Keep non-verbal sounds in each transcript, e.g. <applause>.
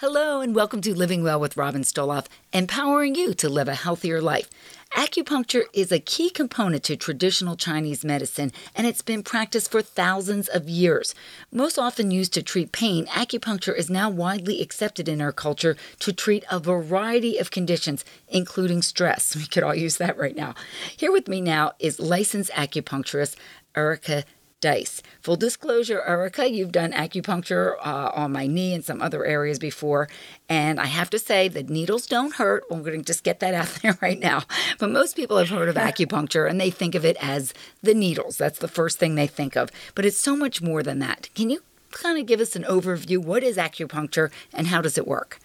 Hello, and welcome to Living Well with Robin Stoloff, empowering you to live a healthier life. Acupuncture is a key component to traditional Chinese medicine, and it's been practiced for thousands of years. Most often used to treat pain, acupuncture is now widely accepted in our culture to treat a variety of conditions, including stress. <laughs> We could all use that right now. Here with me now is licensed acupuncturist Erica Dice. Full disclosure, Erica, you've done acupuncture uh, on my knee and some other areas before. And I have to say, the needles don't hurt. I'm going to just get that <laughs> out there right now. But most people have heard of acupuncture and they think of it as the needles. That's the first thing they think of. But it's so much more than that. Can you kind of give us an overview? What is acupuncture and how does it work?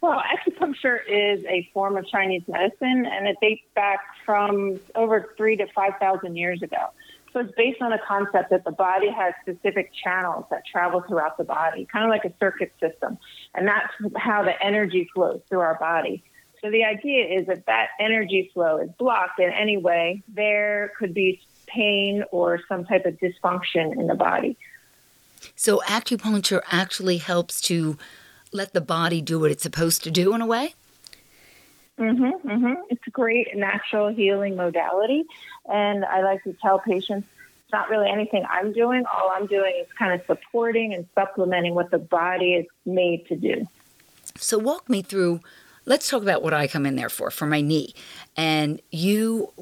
Well, acupuncture is a form of Chinese medicine, and it dates back from over three to five thousand years ago. So it's based on a concept that the body has specific channels that travel throughout the body, kind of like a circuit system. And that's how the energy flows through our body. So the idea is that that energy flow is blocked in any way, there could be pain or some type of dysfunction in the body. So acupuncture actually helps to let the body do what it's supposed to do in a way? Mm-hmm, mm-hmm. It's a great natural healing modality. And I like to tell patients not really anything I'm doing. All I'm doing is kind of supporting and supplementing what the body is made to do. So, walk me through. Let's talk about what I come in there for, for my knee. And you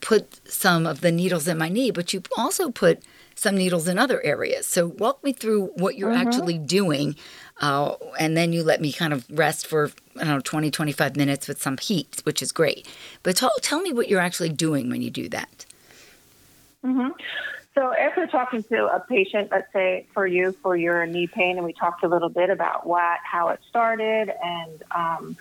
put some of the needles in my knee, but you also put some needles in other areas. So, walk me through what you're mm-hmm. actually doing. Uh, and then you let me kind of rest for, I don't know, 20, 25 minutes with some heat, which is great. But tell, tell me what you're actually doing when you do that. Mm-hmm. So, after talking to a patient, let's say for you, for your knee pain, and we talked a little bit about what, how it started, and um,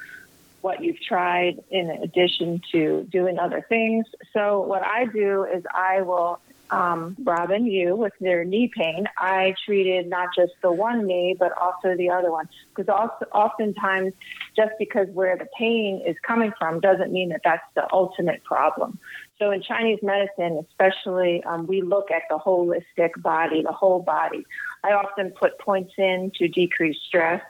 what you've tried in addition to doing other things. So, what I do is I will um, Robin, you with their knee pain, I treated not just the one knee, but also the other one. Because oftentimes, just because where the pain is coming from doesn't mean that that's the ultimate problem. So in Chinese medicine, especially, um, we look at the holistic body, the whole body. I often put points in to decrease stress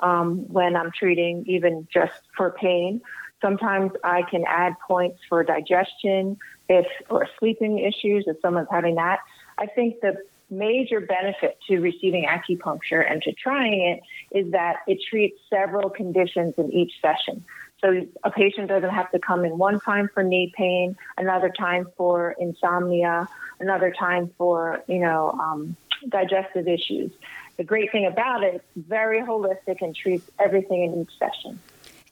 um, when I'm treating, even just for pain. Sometimes I can add points for digestion, if or sleeping issues, if someone's having that. I think the major benefit to receiving acupuncture and to trying it is that it treats several conditions in each session. So a patient doesn't have to come in one time for knee pain, another time for insomnia, another time for you know um, digestive issues. The great thing about it, it's very holistic and treats everything in each session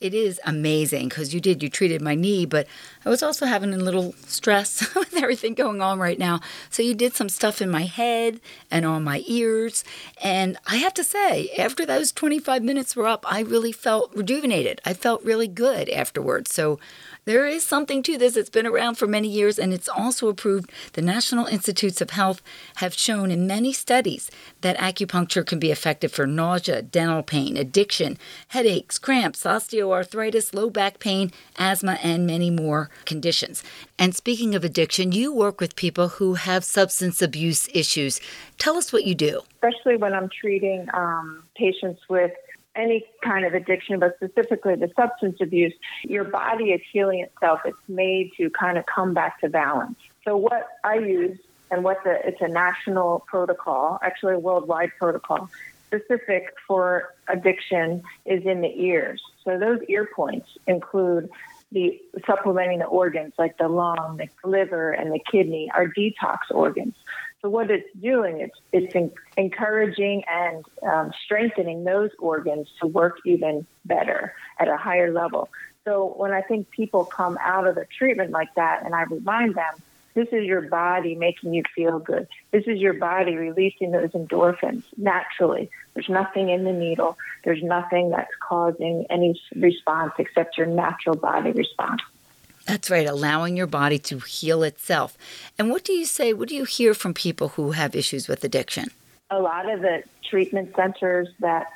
it is amazing because you did, you treated my knee, but I was also having a little stress <laughs> with everything going on right now. So you did some stuff in my head and on my ears. And I have to say, after those 25 minutes were up, I really felt rejuvenated. I felt really good afterwards. So there is something to this. It's been around for many years and it's also approved. The National Institutes of Health have shown in many studies that acupuncture can be effective for nausea, dental pain, addiction, headaches, cramps, osteoarthritis, low back pain, asthma, and many more conditions. And speaking of addiction, you work with people who have substance abuse issues. Tell us what you do. Especially when I'm treating um, patients with any kind of addiction, but specifically the substance abuse, your body is healing itself. It's made to kind of come back to balance. So what I use and what the it's a national protocol, actually a worldwide protocol, specific for addiction is in the ears. So those ear points include the supplementing the organs like the lung, the liver, and the kidney are detox organs. So what it's doing, it's it's encouraging and um, strengthening those organs to work even better at a higher level. So when I think people come out of a treatment like that, and I remind them, this is your body making you feel good. This is your body releasing those endorphins naturally. There's nothing in the needle. There's nothing that's causing any response except your natural body response. That's right, allowing your body to heal itself. And what do you say? What do you hear from people who have issues with addiction? A lot of the treatment centers that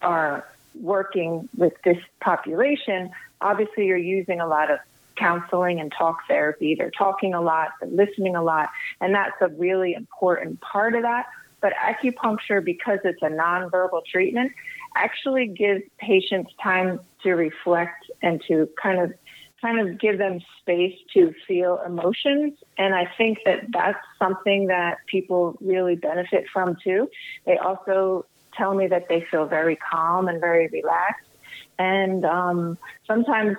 are working with this population, obviously, you're using a lot of counseling and talk therapy. They're talking a lot, they're listening a lot, and that's a really important part of that. but acupuncture, because it's a nonverbal treatment, actually gives patients time to reflect and to kind of kind of give them space to feel emotions. And I think that that's something that people really benefit from too. They also tell me that they feel very calm and very relaxed. And um, sometimes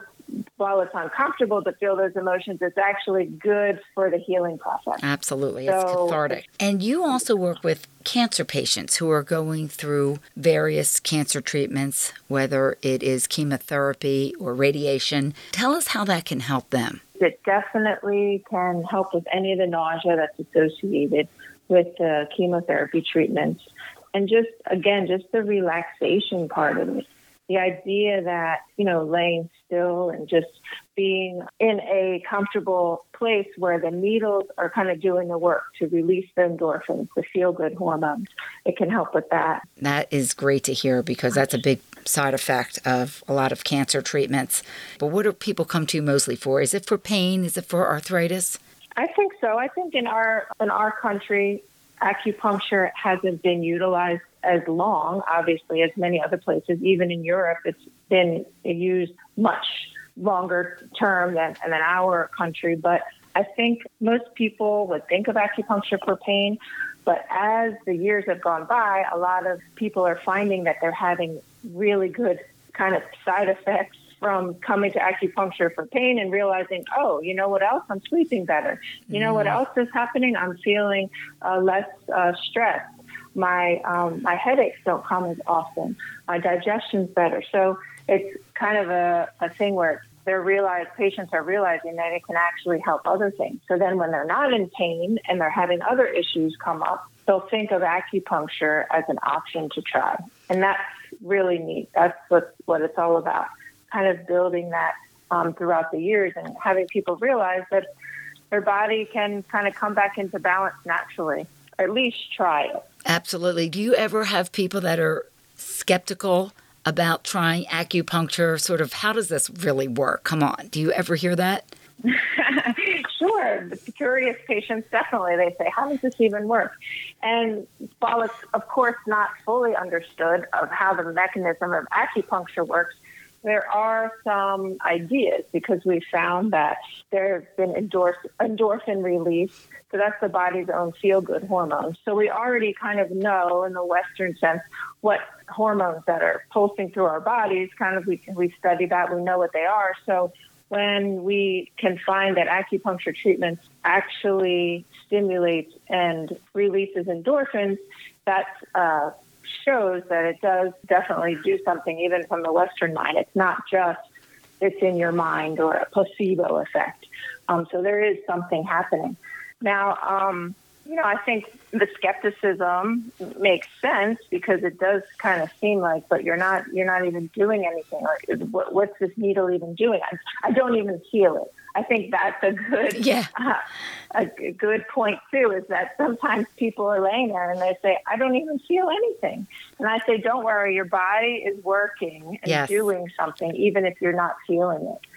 while it's uncomfortable to feel those emotions, it's actually good for the healing process. Absolutely. So, it's cathartic. And you also work with cancer patients who are going through various cancer treatments, whether it is chemotherapy or radiation. Tell us how that can help them. It definitely can help with any of the nausea that's associated with the chemotherapy treatments. And just, again, just the relaxation part of it the idea that, you know, laying still and just being in a comfortable place where the needles are kind of doing the work to release the endorphins, the feel good hormones, it can help with that. That is great to hear because that's a big side effect of a lot of cancer treatments. But what do people come to mostly for? Is it for pain? Is it for arthritis? I think so. I think in our in our country, acupuncture hasn't been utilized as long, obviously, as many other places. Even in Europe, it's been used much longer term than, than our country. But I think most people would think of acupuncture for pain. But as the years have gone by, a lot of people are finding that they're having really good kind of side effects from coming to acupuncture for pain and realizing, oh, you know what else? I'm sleeping better. You know what mm. else is happening? I'm feeling uh, less uh, stressed. My um, my headaches don't come as often. My digestion's better. So it's kind of a, a thing where they're realize patients are realizing that it can actually help other things. So then when they're not in pain and they're having other issues come up, they'll think of acupuncture as an option to try. And that's really neat. That's what, what it's all about kind of building that um, throughout the years and having people realize that their body can kind of come back into balance naturally. Or at least try it. Absolutely. Do you ever have people that are skeptical about trying acupuncture? Sort of, how does this really work? Come on. Do you ever hear that? <laughs> sure. The curious patients definitely, they say, how does this even work? And while it's, of course, not fully understood of how the mechanism of acupuncture works, there are some ideas because we found that there have been endorph- endorphin release. So that's the body's own feel good hormones. So we already kind of know in the Western sense what hormones that are pulsing through our bodies. Kind of we, we study that, we know what they are. So when we can find that acupuncture treatments actually stimulates and releases endorphins, that's uh, shows that it does definitely do something, even from the Western mind. It's not just it's in your mind or a placebo effect. Um, so there is something happening. Now, um, you know, I think the skepticism makes sense because it does kind of seem like, but you're not, you're not even doing anything. Or what's this needle even doing? I, I don't even feel it. I think that's a good, yeah, uh, a good point too. Is that sometimes people are laying there and they say, "I don't even feel anything," and I say, "Don't worry, your body is working and yes. doing something, even if you're not feeling it."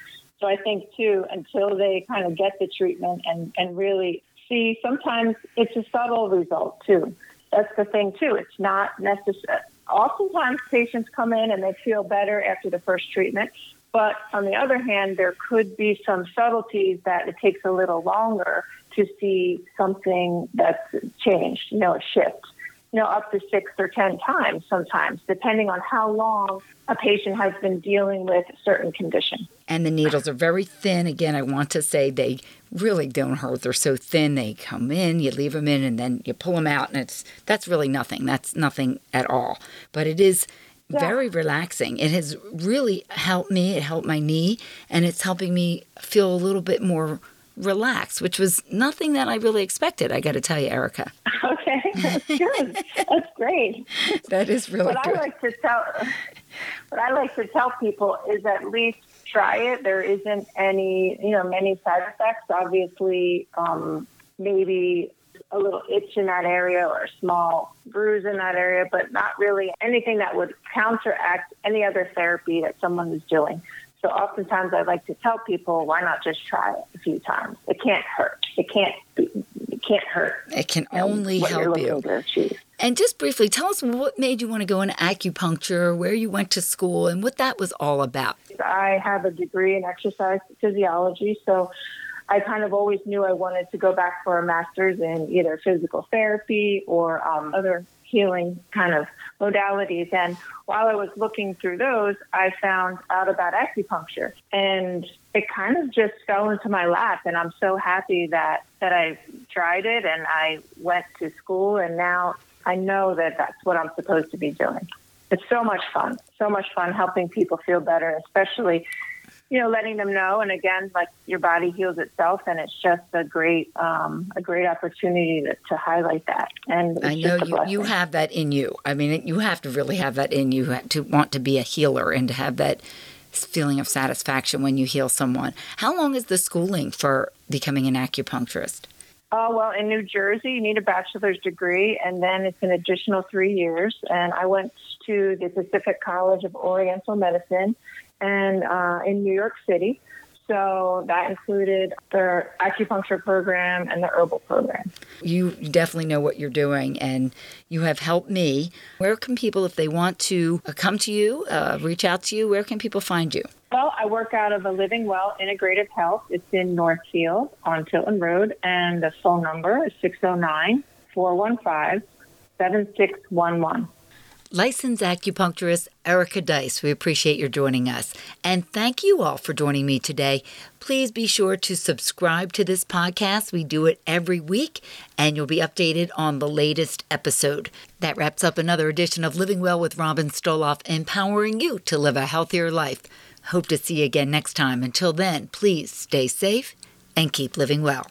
So I think too, until they kind of get the treatment and and really see, sometimes it's a subtle result too. That's the thing too. It's not necessary. Oftentimes, patients come in and they feel better after the first treatment, but on the other hand, there could be some subtleties that it takes a little longer to see something that's changed, you know, a shift, you know, up to six or 10 times sometimes, depending on how long a patient has been dealing with a certain condition. And the needles are very thin. Again, I want to say they really don't hurt. They're so thin. They come in, you leave them in, and then you pull them out, and it's that's really nothing. That's nothing at all. But it is yeah. very relaxing. It has really helped me. It helped my knee, and it's helping me feel a little bit more relaxed, which was nothing that I really expected. I got to tell you, Erica. <laughs> Okay, that's good. that's great. <laughs> That is really what good. I like to tell, what I like to tell people is at least try it. There isn't any, you know, many side effects. Obviously, um, maybe a little itch in that area or a small bruise in that area, but not really anything that would counteract any other therapy that someone is doing. So oftentimes I like to tell people, why not just try it a few times? It can't hurt. It can't. It can't hurt. It can um, only help you. And just briefly, tell us what made you want to go into acupuncture, where you went to school, and what that was all about. I have a degree in exercise physiology, so I kind of always knew I wanted to go back for a master's in either physical therapy or um, other healing kind of modalities. And while I was looking through those, I found out about acupuncture and it kind of just fell into my lap. And I'm so happy that, that I tried it and I went to school and now I know that that's what I'm supposed to be doing. It's so much fun, so much fun helping people feel better, especially you know, letting them know. And again, like your body heals itself, and it's just a great, um, a great opportunity to, to highlight that. And I know you, you have that in you. I mean, you have to really have that in you to want to be a healer and to have that feeling of satisfaction when you heal someone. How long is the schooling for becoming an acupuncturist? Oh, well, in New Jersey, you need a bachelor's degree, and then it's an additional three years. And I went to the Pacific College of Oriental Medicine and uh, in New York City. So that included the acupuncture program and the herbal program. You definitely know what you're doing, and you have helped me. Where can people, if they want to uh, come to you, uh, reach out to you, where can people find you? Well, I work out of a Living Well Integrative Health. It's in Northfield on Tilton Road, and the phone number is 609 415 7611 licensed acupuncturist Erica Dice. We appreciate your joining us. And thank you all for joining me today. Please be sure to subscribe to this podcast. We do it every week, and you'll be updated on the latest episode. That wraps up another edition of Living Well with Robin Stoloff, empowering you to live a healthier life. Hope to see you again next time. Until then, please stay safe and keep living well.